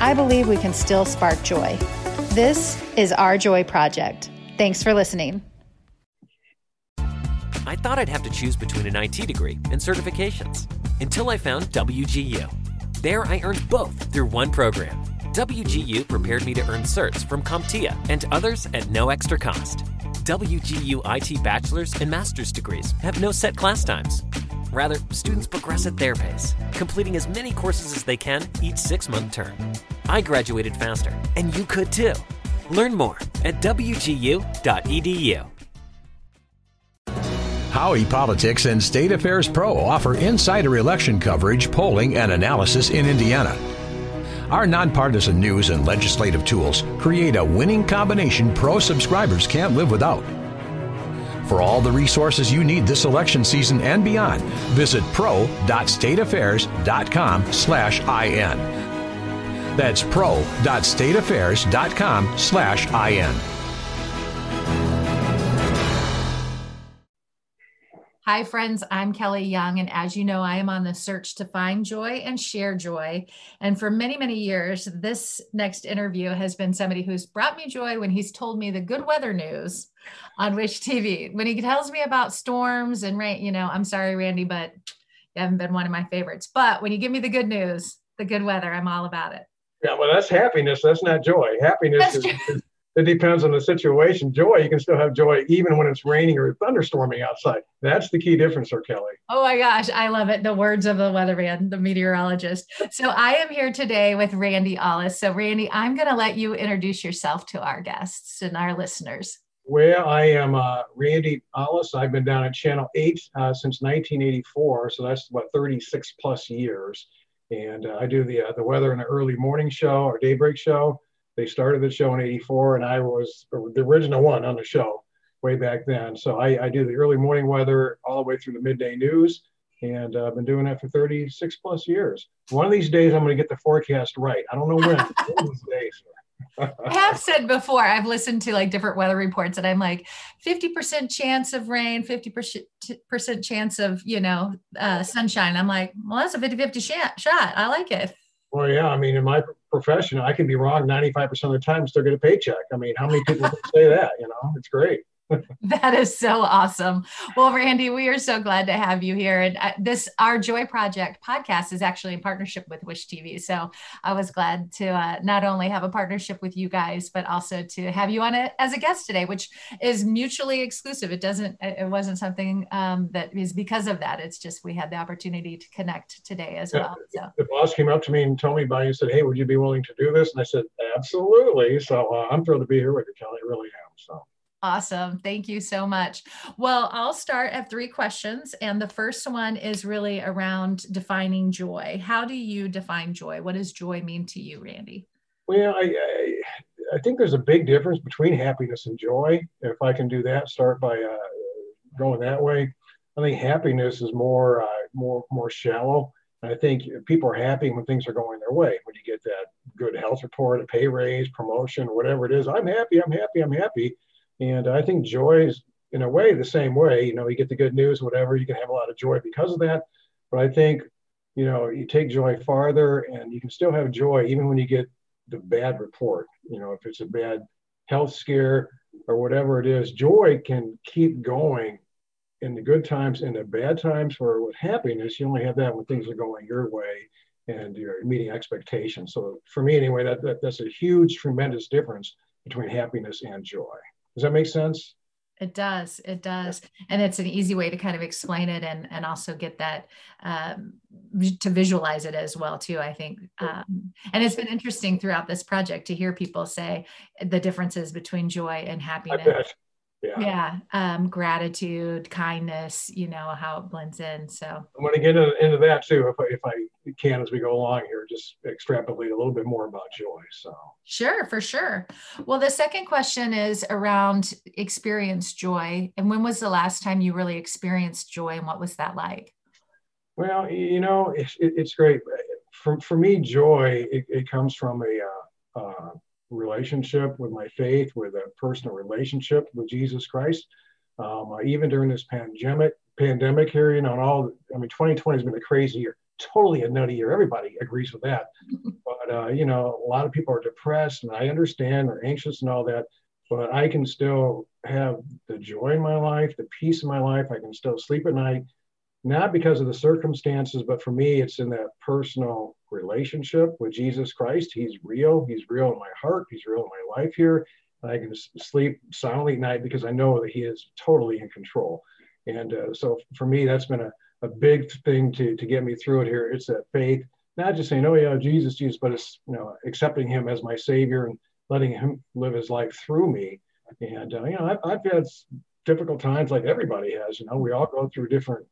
I believe we can still spark joy. This is Our Joy Project. Thanks for listening. I thought I'd have to choose between an IT degree and certifications until I found WGU. There, I earned both through one program. WGU prepared me to earn certs from CompTIA and others at no extra cost. WGU IT bachelor's and master's degrees have no set class times. Rather, students progress at their pace, completing as many courses as they can each six month term. I graduated faster, and you could too. Learn more at wgu.edu. Howey Politics and State Affairs Pro offer insider election coverage, polling, and analysis in Indiana. Our nonpartisan news and legislative tools create a winning combination pro subscribers can't live without. For all the resources you need this election season and beyond, visit pro.stateaffairs.com slash IN. That's pro.stateaffairs.com slash IN. Hi, friends. I'm Kelly Young. And as you know, I am on the search to find joy and share joy. And for many, many years, this next interview has been somebody who's brought me joy when he's told me the good weather news on WISH-TV. When he tells me about storms and rain, you know, I'm sorry, Randy, but you haven't been one of my favorites. But when you give me the good news, the good weather, I'm all about it. Yeah, well, that's happiness. That's not joy. Happiness is, is, it depends on the situation. Joy, you can still have joy even when it's raining or thunderstorming outside. That's the key difference, Sir Kelly. Oh my gosh, I love it. The words of the weatherman, the meteorologist. So I am here today with Randy Ollis. So Randy, I'm going to let you introduce yourself to our guests and our listeners. Well, I am uh, Randy Ollis. I've been down at Channel 8 uh, since 1984, so that's what 36 plus years. And uh, I do the uh, the weather in the early morning show or daybreak show. They started the show in '84, and I was the original one on the show way back then. So I, I do the early morning weather all the way through the midday news, and uh, I've been doing that for 36 plus years. One of these days, I'm going to get the forecast right. I don't know when. I have said before, I've listened to like different weather reports and I'm like 50% chance of rain, 50% chance of, you know, uh, sunshine. I'm like, well, that's a 50 50 shot. I like it. Well, yeah. I mean, in my profession, I can be wrong 95% of the time, still get a paycheck. I mean, how many people say that? You know, it's great. That is so awesome. Well, Randy, we are so glad to have you here. And uh, this, our Joy Project podcast is actually in partnership with WISH-TV. So I was glad to uh, not only have a partnership with you guys, but also to have you on it as a guest today, which is mutually exclusive. It doesn't, it wasn't something um, that is because of that. It's just we had the opportunity to connect today as yeah, well. So the boss came up to me and told me about you and said, Hey, would you be willing to do this? And I said, Absolutely. So uh, I'm thrilled to be here with you, Kelly. I really am. So. Awesome. Thank you so much. Well, I'll start at three questions. And the first one is really around defining joy. How do you define joy? What does joy mean to you, Randy? Well, I, I, I think there's a big difference between happiness and joy. If I can do that, start by uh, going that way. I think happiness is more, uh, more, more shallow. I think people are happy when things are going their way. When you get that good health report, a pay raise, promotion, whatever it is, I'm happy, I'm happy, I'm happy and I think joy is, in a way, the same way. You know, you get the good news, whatever, you can have a lot of joy because of that. But I think, you know, you take joy farther and you can still have joy even when you get the bad report. You know, if it's a bad health scare or whatever it is, joy can keep going in the good times and the bad times. Or with happiness, you only have that when things are going your way and you're meeting expectations. So for me, anyway, that, that that's a huge, tremendous difference between happiness and joy. Does that make sense? It does. It does. And it's an easy way to kind of explain it and, and also get that um, to visualize it as well, too, I think. Um, and it's been interesting throughout this project to hear people say the differences between joy and happiness. Yeah, yeah. Um, gratitude, kindness, you know how it blends in. So I'm going to get into, that too, if I, if I can, as we go along here, just extrapolate a little bit more about joy. So sure, for sure. Well, the second question is around experience joy, and when was the last time you really experienced joy, and what was that like? Well, you know, it's, it's great. For, for me, joy, it, it comes from a, uh, uh, relationship with my faith, with a personal relationship with Jesus Christ. Um, uh, even during this pandemic, pandemic here, you know, and all, I mean, 2020 has been a crazy year, totally a nutty year. Everybody agrees with that. but, uh, you know, a lot of people are depressed and I understand they're anxious and all that, but I can still have the joy in my life, the peace in my life. I can still sleep at night not because of the circumstances, but for me, it's in that personal relationship with Jesus Christ. He's real. He's real in my heart. He's real in my life here. I can sleep soundly at night because I know that He is totally in control. And uh, so for me, that's been a, a big thing to, to get me through it here. It's that faith, not just saying, oh, yeah, Jesus, Jesus, but it's, you know, accepting Him as my Savior and letting Him live His life through me. And, uh, you know, I've, I've had difficult times like everybody has. You know, we all go through different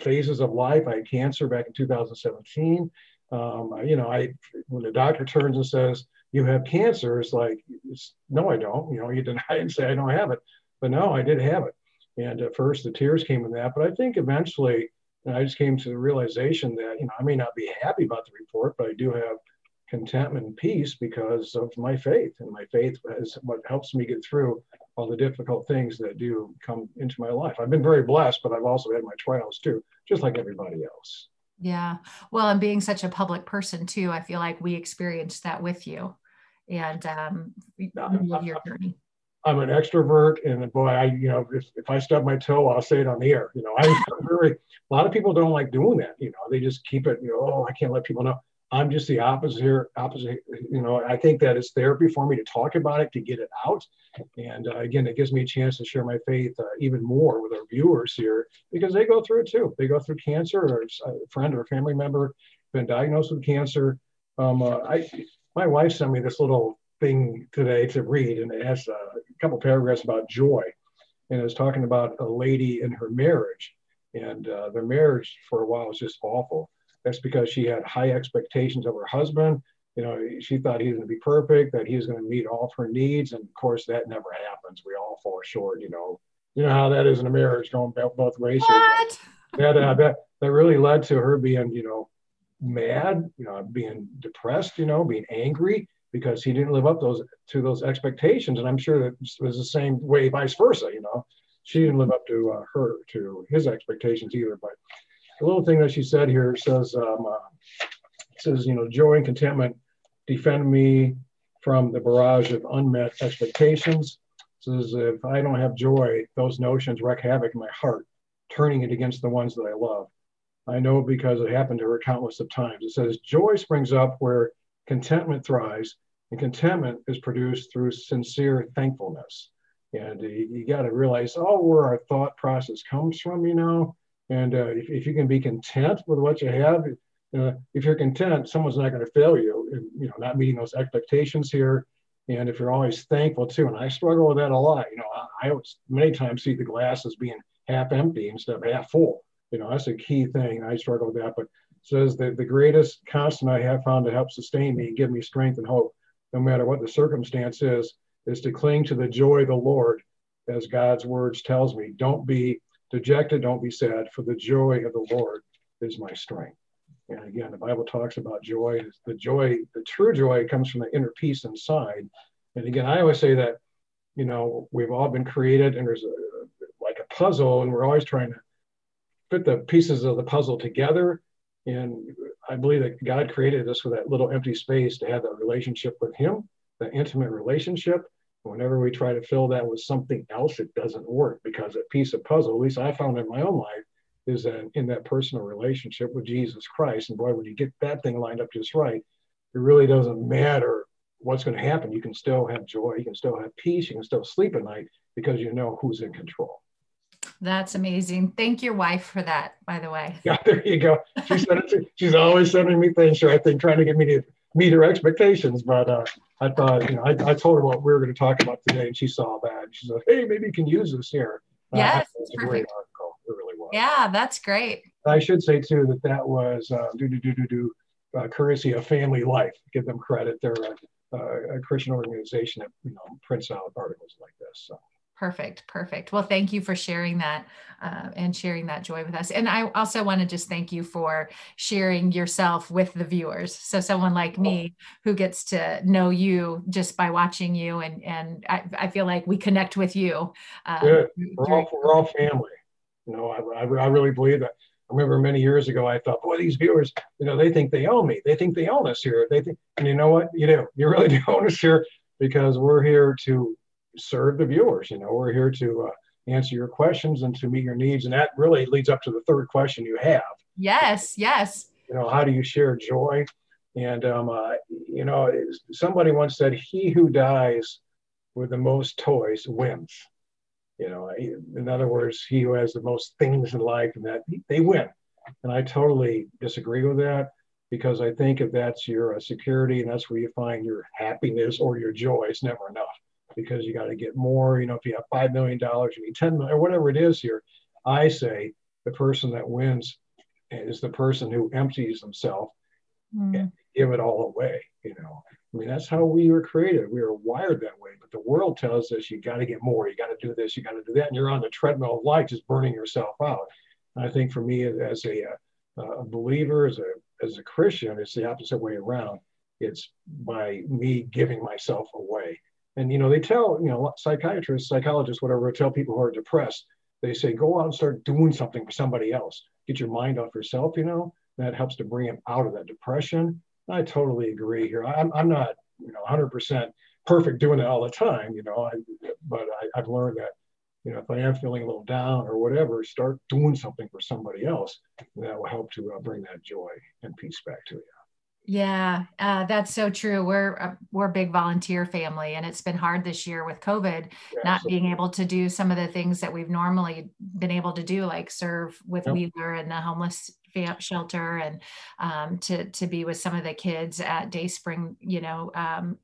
phases of life. I had cancer back in 2017. Um, you know, I when the doctor turns and says you have cancer, it's like, it's, no, I don't. You know, you deny and say I don't have it, but no, I did have it. And at first, the tears came in that, but I think eventually, I just came to the realization that you know I may not be happy about the report, but I do have contentment and peace because of my faith, and my faith is what helps me get through all the difficult things that do come into my life. I've been very blessed, but I've also had my trials too, just like everybody else. Yeah. Well, and being such a public person too, I feel like we experienced that with you and um, your journey. I'm an extrovert, and boy, I you know if, if I stub my toe, I'll say it on the air. You know, I'm very. A lot of people don't like doing that. You know, they just keep it. You know, oh, I can't let people know. I'm just the opposite here. Opposite, you know. I think that it's therapy for me to talk about it, to get it out, and uh, again, it gives me a chance to share my faith uh, even more with our viewers here because they go through it too. They go through cancer, or a friend or a family member been diagnosed with cancer. Um, uh, I, my wife sent me this little thing today to read, and it has uh, a couple paragraphs about joy, and it's talking about a lady in her marriage, and uh, their marriage for a while was just awful that's because she had high expectations of her husband. You know, she thought he was going to be perfect, that he was going to meet all of her needs. And of course, that never happens. We all fall short, you know. You know how that is in a marriage going both ways. What? That, uh, that, that really led to her being, you know, mad, you know, being depressed, you know, being angry because he didn't live up those to those expectations. And I'm sure that it was the same way, vice versa, you know. She didn't live up to uh, her to his expectations either. But the little thing that she said here says, um, uh, says, you know, joy and contentment defend me from the barrage of unmet expectations. Says, if I don't have joy, those notions wreak havoc in my heart, turning it against the ones that I love. I know because it happened to her countless of times. It says, joy springs up where contentment thrives, and contentment is produced through sincere thankfulness. And you, you got to realize, oh, where our thought process comes from, you know, and uh, if, if you can be content with what you have, uh, if you're content, someone's not going to fail you. You know, not meeting those expectations here. And if you're always thankful too, and I struggle with that a lot. You know, I, I many times see the glass as being half empty instead of half full. You know, that's a key thing. I struggle with that. But says that the greatest constant I have found to help sustain me and give me strength and hope, no matter what the circumstance is, is to cling to the joy of the Lord, as God's words tells me. Don't be Dejected, don't be sad, for the joy of the Lord is my strength. And again, the Bible talks about joy. The joy, the true joy comes from the inner peace inside. And again, I always say that, you know, we've all been created and there's a, like a puzzle and we're always trying to fit the pieces of the puzzle together. And I believe that God created us with that little empty space to have that relationship with Him, that intimate relationship. Whenever we try to fill that with something else, it doesn't work because a piece of puzzle, at least I found in my own life, is that in that personal relationship with Jesus Christ. And boy, when you get that thing lined up just right, it really doesn't matter what's going to happen. You can still have joy, you can still have peace, you can still sleep at night because you know who's in control. That's amazing. Thank your wife for that, by the way. Yeah, there you go. She said she's always sending me things. I think trying to get me to meet her expectations. But uh, I thought, you know, I, I told her what we were going to talk about today, and she saw that. And she said, "Hey, maybe you can use this here." Yes, uh, it's great article. It really was. Yeah, that's great. I should say too that that was uh, do do do do do uh, courtesy of Family Life. Give them credit. They're a, a Christian organization that you know prints out articles like this. So. Perfect, perfect. Well, thank you for sharing that uh, and sharing that joy with us. And I also want to just thank you for sharing yourself with the viewers. So someone like me who gets to know you just by watching you, and and I, I feel like we connect with you. Um, Good. We're all, we're all family. You know, I, I, I really believe that. I remember many years ago, I thought, boy, these viewers, you know, they think they own me. They think they own us here. They think, and you know what? You do. You really do own us here because we're here to serve the viewers. You know, we're here to uh, answer your questions and to meet your needs. And that really leads up to the third question you have. Yes, yes. You know, how do you share joy? And, um, uh, you know, somebody once said, he who dies with the most toys wins. You know, in other words, he who has the most things in life and that they win. And I totally disagree with that because I think if that's your uh, security and that's where you find your happiness or your joy, it's never enough because you got to get more. You know, if you have $5 million, you need 10 million or whatever it is here. I say the person that wins is the person who empties himself mm. and give it all away. You know, I mean, that's how we were created. We were wired that way. But the world tells us you got to get more, you got to do this, you got to do that. And you're on the treadmill of life, just burning yourself out. And I think for me, as a, uh, a believer, as a, as a Christian, it's the opposite way around. It's by me giving myself away. And you know, they tell you know psychiatrists, psychologists, whatever, tell people who are depressed. They say go out and start doing something for somebody else. Get your mind off yourself. You know, that helps to bring them out of that depression. I totally agree here. I'm I'm not you know 100% perfect doing it all the time. You know, I, but I, I've learned that you know, if I am feeling a little down or whatever, start doing something for somebody else. that will help to uh, bring that joy and peace back to you. Yeah, uh, that's so true. We're a, we're a big volunteer family, and it's been hard this year with COVID, yeah, not being able to do some of the things that we've normally been able to do, like serve with yep. Wheeler and the homeless shelter, and um, to to be with some of the kids at Day Spring, you know, um,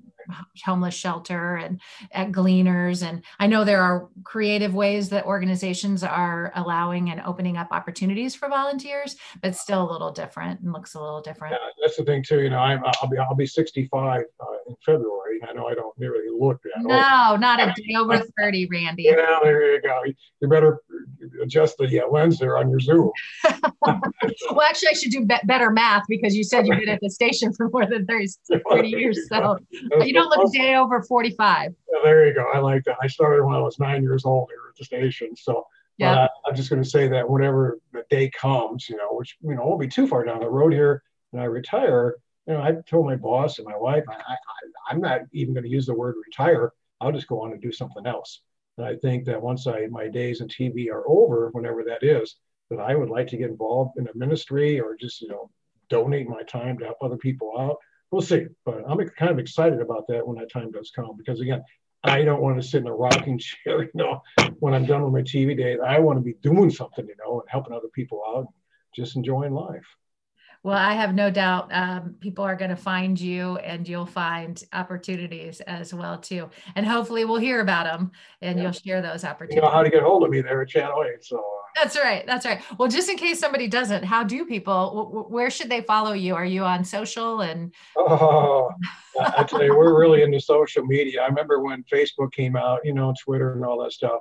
homeless shelter and at Gleaners. And I know there are creative ways that organizations are allowing and opening up opportunities for volunteers, but still a little different and looks a little different. Yeah, that's the thing too. You know, I'm, I'll be I'll be 65 uh, in February. I know I don't nearly look that No, old. not a day over 30, Randy. Yeah, there you go. You better adjust the uh, lens there on your Zoom. well, actually, I should do be- better math because you said you've been at the station for more than 30, 30 years. So you don't look a day over 45. Yeah, there you go. I like that. I started when I was nine years old here at the station. So yeah. Uh, I'm just going to say that whenever the day comes, you know, which, you know, won't be too far down the road here and I retire, you know, I told my boss and my wife, I, I, I'm not even going to use the word retire. I'll just go on and do something else. And I think that once I my days in TV are over, whenever that is, that I would like to get involved in a ministry or just you know donate my time to help other people out. We'll see, but I'm kind of excited about that when that time does come because again, I don't want to sit in a rocking chair, you know, when I'm done with my TV days. I want to be doing something, you know, and helping other people out, just enjoying life. Well, I have no doubt um, people are going to find you and you'll find opportunities as well too. And hopefully we'll hear about them and yeah. you'll share those opportunities. You know how to get hold of me there at Channel 8. So uh, that's right. That's right. Well, just in case somebody doesn't, how do people, where should they follow you? Are you on social and? Oh, I tell you, we're really into social media. I remember when Facebook came out, you know, Twitter and all that stuff.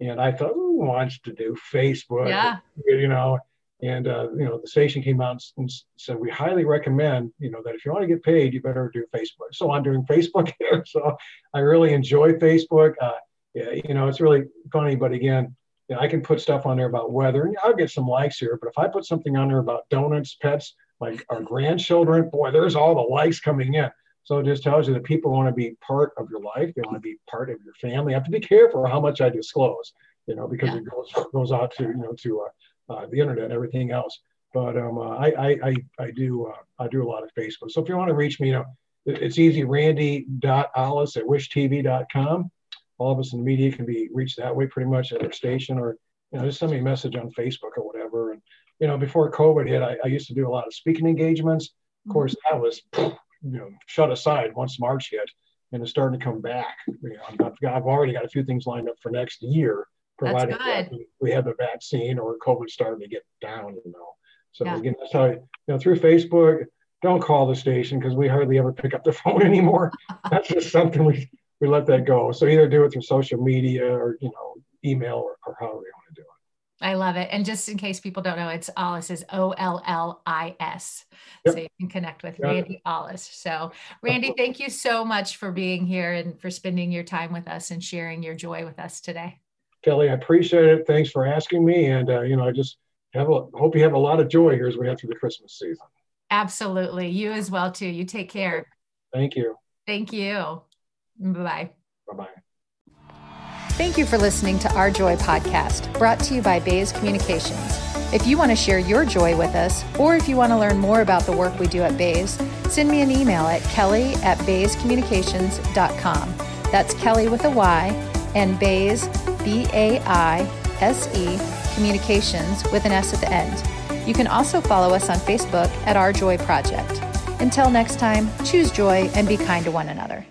And I thought, who wants to do Facebook? Yeah. You know, and uh, you know, the station came out and said we highly recommend, you know, that if you want to get paid, you better do Facebook. So I'm doing Facebook here. So I really enjoy Facebook. Uh, yeah, you know, it's really funny, but again, you know, I can put stuff on there about weather, and I'll get some likes here. But if I put something on there about donuts, pets, like our grandchildren, boy, there's all the likes coming in. So it just tells you that people want to be part of your life. They want to be part of your family. I have to be careful how much I disclose, you know, because yeah. it goes goes out to you know to uh, uh, the internet and everything else. But um, uh, I, I, I, I, do uh, I do a lot of Facebook. So if you want to reach me, you know, it's easy. Randy.Ollis at wishtv.com. All of us in the media can be reached that way pretty much at our station or, you know, just send me a message on Facebook or whatever. And, you know, before COVID hit, I, I used to do a lot of speaking engagements. Of course, that was, you know, shut aside once March hit. and it's starting to come back. You know, I've, got, I've already got a few things lined up for next year, provided we have the vaccine or COVID starting to get down. You know, so yeah. again, that's how you know through Facebook. Don't call the station because we hardly ever pick up the phone anymore. that's just something we we let that go. So either do it through social media or you know email or, or however you want to do it. I love it. And just in case people don't know, it's Ollis is O L L I S. Yep. So you can connect with Got Randy it. Ollis. So, Randy, thank you so much for being here and for spending your time with us and sharing your joy with us today. Kelly, I appreciate it. Thanks for asking me. And, uh, you know, I just have a, hope you have a lot of joy here as we head through the Christmas season. Absolutely. You as well, too. You take care. Thank you. Thank you. Bye bye. Bye bye. Thank you for listening to Our Joy podcast, brought to you by Baise Communications. If you want to share your joy with us, or if you want to learn more about the work we do at Baise, send me an email at kelly at baisecommunications.com. That's Kelly with a Y and Baise, B A I S E, communications with an S at the end. You can also follow us on Facebook at Our Joy Project. Until next time, choose joy and be kind to one another.